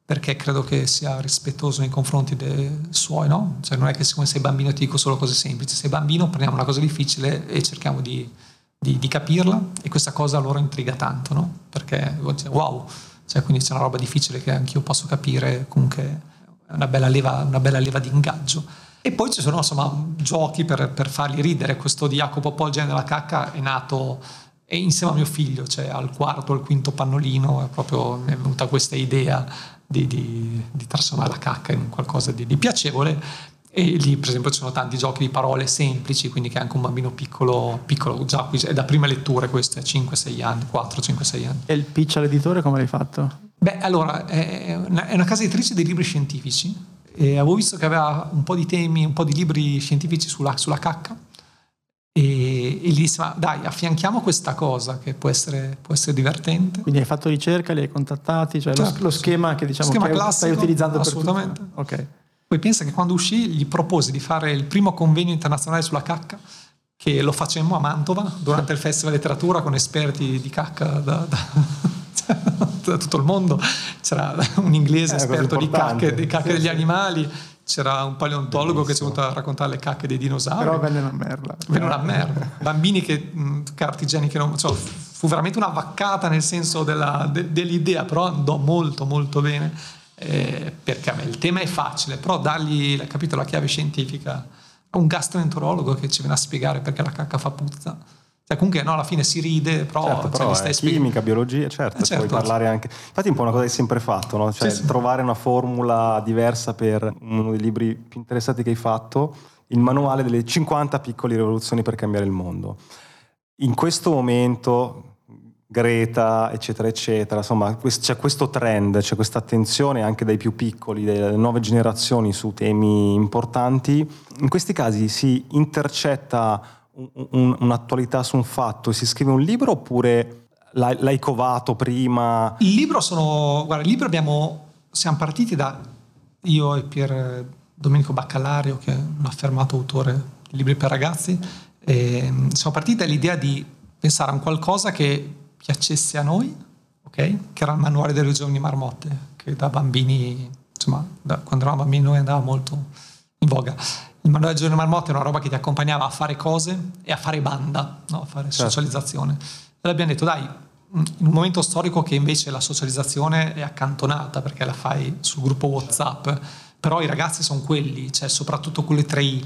perché credo che sia rispettoso nei confronti dei suoi, no? Cioè non è che siccome sei bambino ti dico solo cose semplici, sei bambino prendiamo una cosa difficile e cerchiamo di, di, di capirla e questa cosa loro intriga tanto, no? Perché wow, cioè, quindi c'è una roba difficile che anch'io posso capire, comunque è una bella leva, una bella leva di ingaggio. E poi ci sono insomma giochi per, per farli ridere, questo di Jacopo Poggia della cacca è nato e insieme a mio figlio, cioè al quarto o al quinto pannolino, è proprio mi è venuta questa idea di, di, di trasformare la cacca in qualcosa di, di, piacevole. E lì, per esempio, ci sono tanti giochi di parole semplici, quindi che anche un bambino piccolo, piccolo già qui, è da prima lettura questo, è 5-6 anni, 4-5-6 anni. E il pitch all'editore come l'hai fatto? Beh, allora, è una, è una casa editrice di libri scientifici, e avevo visto che aveva un po' di temi, un po' di libri scientifici sulla, sulla cacca, e, e gli disse ma dai affianchiamo questa cosa che può essere, può essere divertente. Quindi hai fatto ricerca li hai contattati cioè certo, lo, lo, schema che diciamo schema che classico, stai utilizzando assolutamente. per tutto. ok. Poi pensa che quando uscì gli proposi di fare il primo convegno internazionale sulla cacca che lo facemmo a Mantova durante il Festival Letteratura con esperti di cacca da, da, da tutto il mondo c'era un inglese eh, esperto di cacche, di cacche sì, degli sì. animali c'era un paleontologo Bellissimo. che ci è venuto a raccontare le cacche dei dinosauri. Però venne una merda. Venne una merda. Bambini che, mh, cartigiani che non... Cioè, fu veramente una vaccata nel senso della, de, dell'idea, però andò molto molto bene. Eh, perché a me il tema è facile, però dargli, capito, la chiave scientifica a un gastroenterologo che ci viene a spiegare perché la cacca fa puzza cioè, comunque no, alla fine si ride, però, certo, però cioè, stai chimica, biologia, certo, eh, certo, puoi parlare anche. Infatti, è un po' una cosa che hai sempre fatto, no? cioè, sì, trovare una formula diversa per uno dei libri più interessanti che hai fatto, il manuale delle 50 piccole rivoluzioni per cambiare il mondo. In questo momento Greta, eccetera, eccetera. Insomma, c'è questo trend, c'è questa attenzione anche dai più piccoli, delle nuove generazioni su temi importanti. In questi casi si intercetta un, un, un'attualità su un fatto, si scrive un libro oppure l'hai, l'hai covato prima? Il libro sono, guarda, il libro abbiamo, siamo partiti da io e Pier Domenico Baccallario, che è un affermato autore di libri per ragazzi, siamo partiti dall'idea di pensare a un qualcosa che piacesse a noi, ok? Che era il manuale delle giovani marmotte, che da bambini, insomma, da, quando eravamo bambini noi andava molto in voga. Il manuale delle marmotte era una roba che ti accompagnava a fare cose e a fare banda, no? a fare certo. socializzazione. E abbiamo detto, dai, in un momento storico che invece la socializzazione è accantonata perché la fai sul gruppo WhatsApp, però i ragazzi sono quelli, cioè soprattutto quelli tra i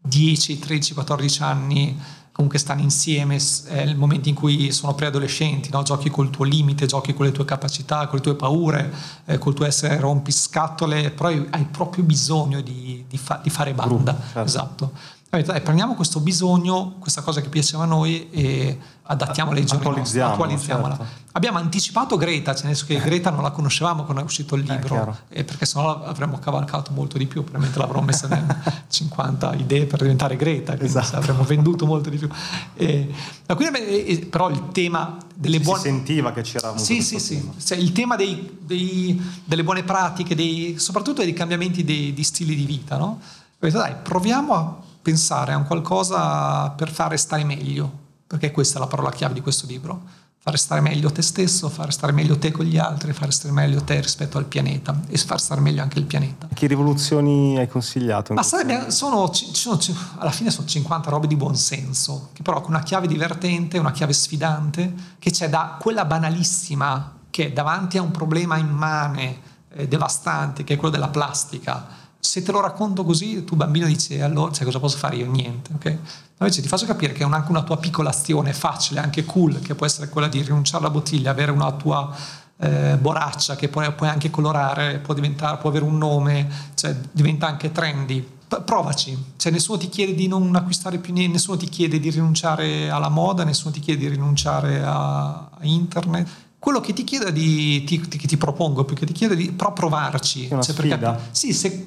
10, 13, 14 anni comunque stanno insieme, è il momento in cui sono preadolescenti, no? giochi col tuo limite, giochi con le tue capacità, con le tue paure, eh, col tuo essere rompiscatole, però hai proprio bisogno di, di, fa, di fare banda. Certo. Esatto. Detto, dai, prendiamo questo bisogno, questa cosa che piaceva a noi e adattiamola ai giorni nostri, attualizziamola. Certo. Abbiamo anticipato Greta, cioè nel senso che Greta non la conoscevamo quando è uscito il libro, eh, perché sennò avremmo cavalcato molto di più, probabilmente l'avremmo messa nelle 50 idee per diventare Greta, quindi esatto. avremmo venduto molto di più. E, quindi, però il tema delle buone... Si sentiva che c'era Sì, sì, sì. Cioè, il tema dei, dei, delle buone pratiche, dei, soprattutto dei cambiamenti dei, di stili di vita, no? Ho detto, dai, proviamo a pensare a un qualcosa per fare stare meglio, perché questa è la parola chiave di questo libro. Fare stare meglio te stesso, fare stare meglio te con gli altri, fare stare meglio te rispetto al pianeta e far stare meglio anche il pianeta. Che rivoluzioni hai consigliato? Ma sai, sono, sono, alla fine sono 50 robe di buon senso, che però con una chiave divertente, una chiave sfidante, che c'è da quella banalissima che davanti a un problema immane, eh, devastante, che è quello della plastica, se te lo racconto così, tu bambino dici, allora cioè, cosa posso fare io? Niente, ok? Invece ti faccio capire che è anche una tua piccola azione facile, anche cool, che può essere quella di rinunciare alla bottiglia, avere una tua eh, borraccia che puoi, puoi, anche colorare, può, diventare, può avere un nome, cioè diventa anche trendy. provaci, cioè, nessuno ti chiede di non acquistare più niente, nessuno ti chiede di rinunciare alla moda, nessuno ti chiede di rinunciare a, a internet quello che ti chiedo di, ti, che ti propongo più che ti chiedo di però provarci una cioè, sfida. Perché, sì, se,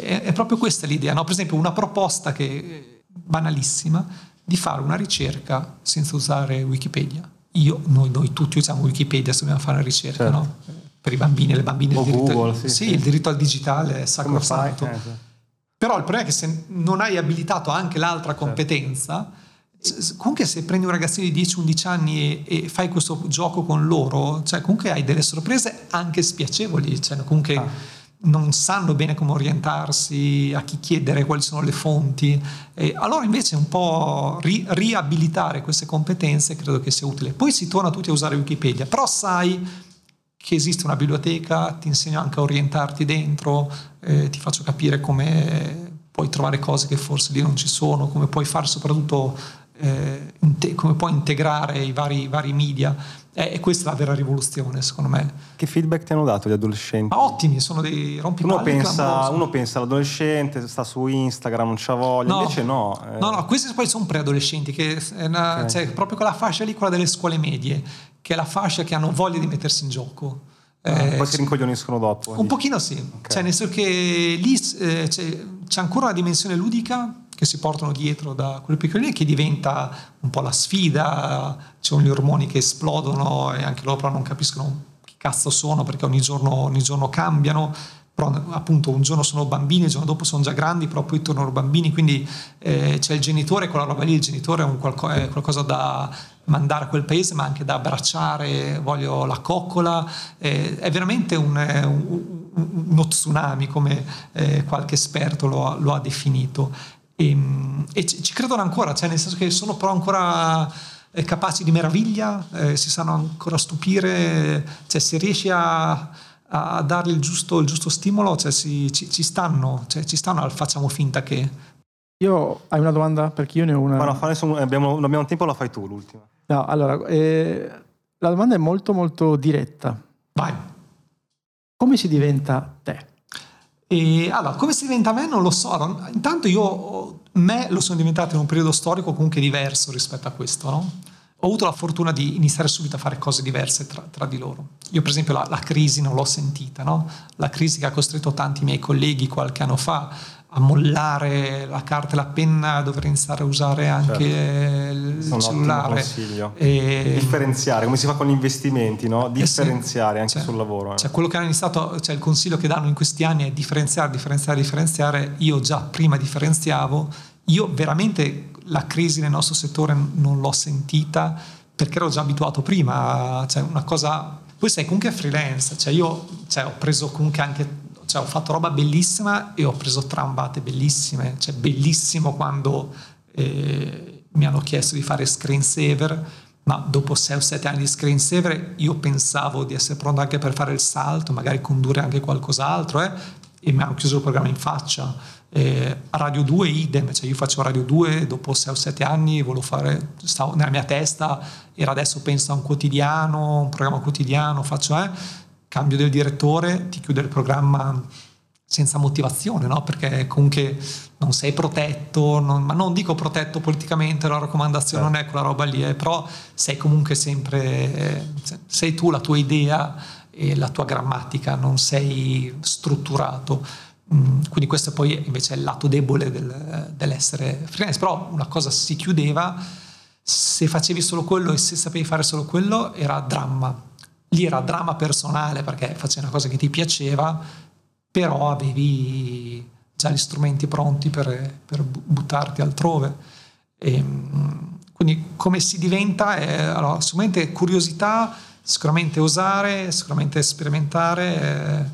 è, è proprio questa l'idea, no? per esempio una proposta che banalissima di fare una ricerca senza usare Wikipedia. Io, noi, noi tutti usiamo Wikipedia se dobbiamo fare una ricerca, certo. no? Per i bambini e le bambine. O il diritto, Google, sì, sì, sì, il diritto al digitale è sacrosanto. Eh, sì. Però il problema è che se non hai abilitato anche l'altra certo. competenza, certo. comunque se prendi un ragazzino di 10-11 anni e, e, fai questo gioco con loro, cioè comunque hai delle sorprese anche spiacevoli. Cioè comunque... Ah non sanno bene come orientarsi, a chi chiedere, quali sono le fonti. E allora invece un po' ri- riabilitare queste competenze credo che sia utile. Poi si torna tutti a usare Wikipedia, però sai che esiste una biblioteca, ti insegno anche a orientarti dentro, eh, ti faccio capire come puoi trovare cose che forse lì non ci sono, come puoi fare soprattutto, eh, come puoi integrare i vari, vari media e questa è la vera rivoluzione, secondo me. Che feedback ti hanno dato gli adolescenti? Ma ottimi, sono dei rompipalle uno pensa, uno pensa all'adolescente, sta su Instagram, non c'ha voglia, no, invece no. Eh. No, no, questi poi sono preadolescenti, che è una, okay. cioè, proprio quella fascia lì, quella delle scuole medie, che è la fascia che hanno voglia di mettersi in gioco. Ah, eh, poi si rincoglioniscono dopo. Un pochino sì, okay. cioè, nel senso che lì eh, c'è, c'è ancora una dimensione ludica che si portano dietro da quelle piccoline che diventa un po' la sfida, ci sono gli ormoni che esplodono e anche loro però non capiscono che cazzo sono perché ogni giorno, ogni giorno cambiano, però appunto un giorno sono bambini, il giorno dopo sono già grandi, però poi tornano bambini, quindi eh, c'è il genitore, quella roba lì, il genitore è, qualco- è qualcosa da mandare a quel paese, ma anche da abbracciare, voglio la coccola, eh, è veramente un, un, uno tsunami come eh, qualche esperto lo, lo ha definito. E, ehm, e ci, ci, credono ancora, cioè nel senso che sono però ancora eh, capaci di meraviglia, eh, si sanno ancora stupire, cioè se riesci a, a dargli il giusto, il giusto stimolo, cioè si, ci, ci, stanno, cioè ci stanno al facciamo finta che. Io hai una domanda? Perché io ne ho una. Ma no, adesso abbiamo, non abbiamo tempo, la fai tu l'ultima. No, allora, eh, la domanda è molto molto diretta. Vai. Come si diventa te? E allora, come si diventa me non lo so. Intanto io me lo sono diventato in un periodo storico comunque diverso rispetto a questo, no? ho avuto la fortuna di iniziare subito a fare cose diverse tra, tra di loro. Io per esempio la, la crisi non l'ho sentita, no? la crisi che ha costretto tanti miei colleghi qualche anno fa a mollare la carta e la penna, a dover iniziare a usare anche certo. il Sono cellulare. consiglio. E... Differenziare, come si fa con gli investimenti, no? differenziare eh sì. anche cioè, sul lavoro. Eh. Cioè, quello che hanno iniziato, cioè il consiglio che danno in questi anni è differenziare, differenziare, differenziare. Io già prima differenziavo, io veramente la crisi nel nostro settore non l'ho sentita perché ero già abituato prima, cioè una cosa... Poi sei comunque freelance, cioè io cioè, ho preso comunque anche cioè, ho fatto roba bellissima e ho preso trambate bellissime, cioè bellissimo quando eh, mi hanno chiesto di fare screensaver, ma dopo 6 o 7 anni di screensaver io pensavo di essere pronto anche per fare il salto, magari condurre anche qualcos'altro, eh, e mi hanno chiuso il programma in faccia. Eh, Radio 2 idem, cioè io faccio Radio 2 dopo 6 o 7 anni, volevo fare, stavo nella mia testa, era adesso penso a un quotidiano, un programma quotidiano, faccio eh, cambio del direttore, ti chiude il programma senza motivazione, no? perché comunque non sei protetto, non, ma non dico protetto politicamente, la raccomandazione certo. non è quella roba lì, eh, però sei comunque sempre, eh, sei tu la tua idea e la tua grammatica, non sei strutturato. Mm, quindi questo poi invece è il lato debole del, dell'essere freelance, però una cosa si chiudeva, se facevi solo quello e se sapevi fare solo quello era dramma lì era dramma personale perché facevi una cosa che ti piaceva, però avevi già gli strumenti pronti per, per buttarti altrove. E, ehm, quindi come si diventa? È, allora, sicuramente curiosità, sicuramente osare, sicuramente sperimentare, eh,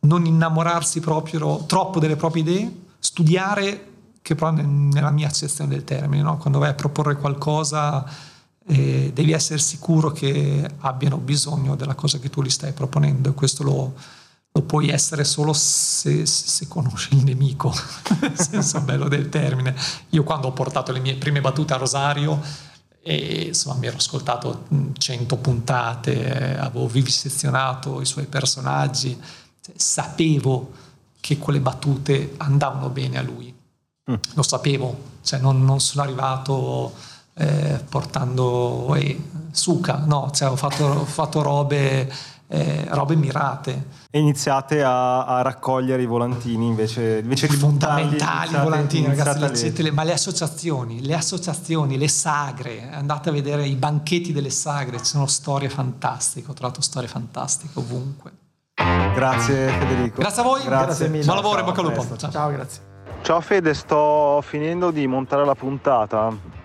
non innamorarsi proprio troppo delle proprie idee, studiare, che però nella mia accezione del termine, no? quando vai a proporre qualcosa e devi essere sicuro che abbiano bisogno della cosa che tu gli stai proponendo. Questo lo, lo puoi essere solo se, se, conosci il nemico, nel senso bello del termine. Io quando ho portato le mie prime battute a Rosario, e insomma mi ero ascoltato 100 puntate, avevo vivisezionato i suoi personaggi, cioè, sapevo che quelle battute andavano bene a lui. Mm. Lo sapevo, cioè non, non sono arrivato eh, portando eh, suca, no, cioè ho fatto, ho fatto robe, eh, robe mirate. E iniziate a, a, raccogliere i volantini invece, invece di fondamentali i volantini, ragazzi, leggete le, ma le associazioni, le associazioni, le sagre, andate a vedere i banchetti delle sagre, ci sono storie fantastiche, ho trovato storie fantastiche ovunque. Grazie Federico. Grazie a voi, grazie, grazie mille. Buon lavoro e bocca al lupo. Ciao. Ciao, grazie. Ciao Fede, sto finendo di montare la puntata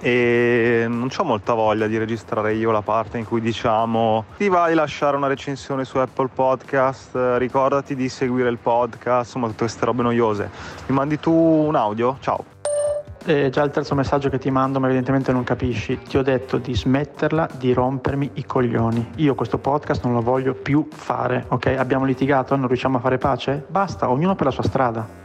e non ho molta voglia di registrare io la parte in cui diciamo ti va di lasciare una recensione su Apple Podcast, ricordati di seguire il podcast, insomma tutte queste robe noiose. Mi mandi tu un audio? Ciao. È già il terzo messaggio che ti mando, ma evidentemente non capisci. Ti ho detto di smetterla di rompermi i coglioni. Io questo podcast non lo voglio più fare, ok? Abbiamo litigato, non riusciamo a fare pace? Basta, ognuno per la sua strada.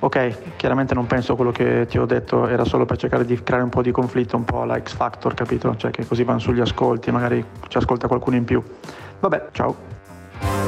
Ok, chiaramente non penso quello che ti ho detto era solo per cercare di creare un po' di conflitto, un po' alla X Factor, capito? Cioè che così vanno sugli ascolti, magari ci ascolta qualcuno in più. Vabbè, ciao.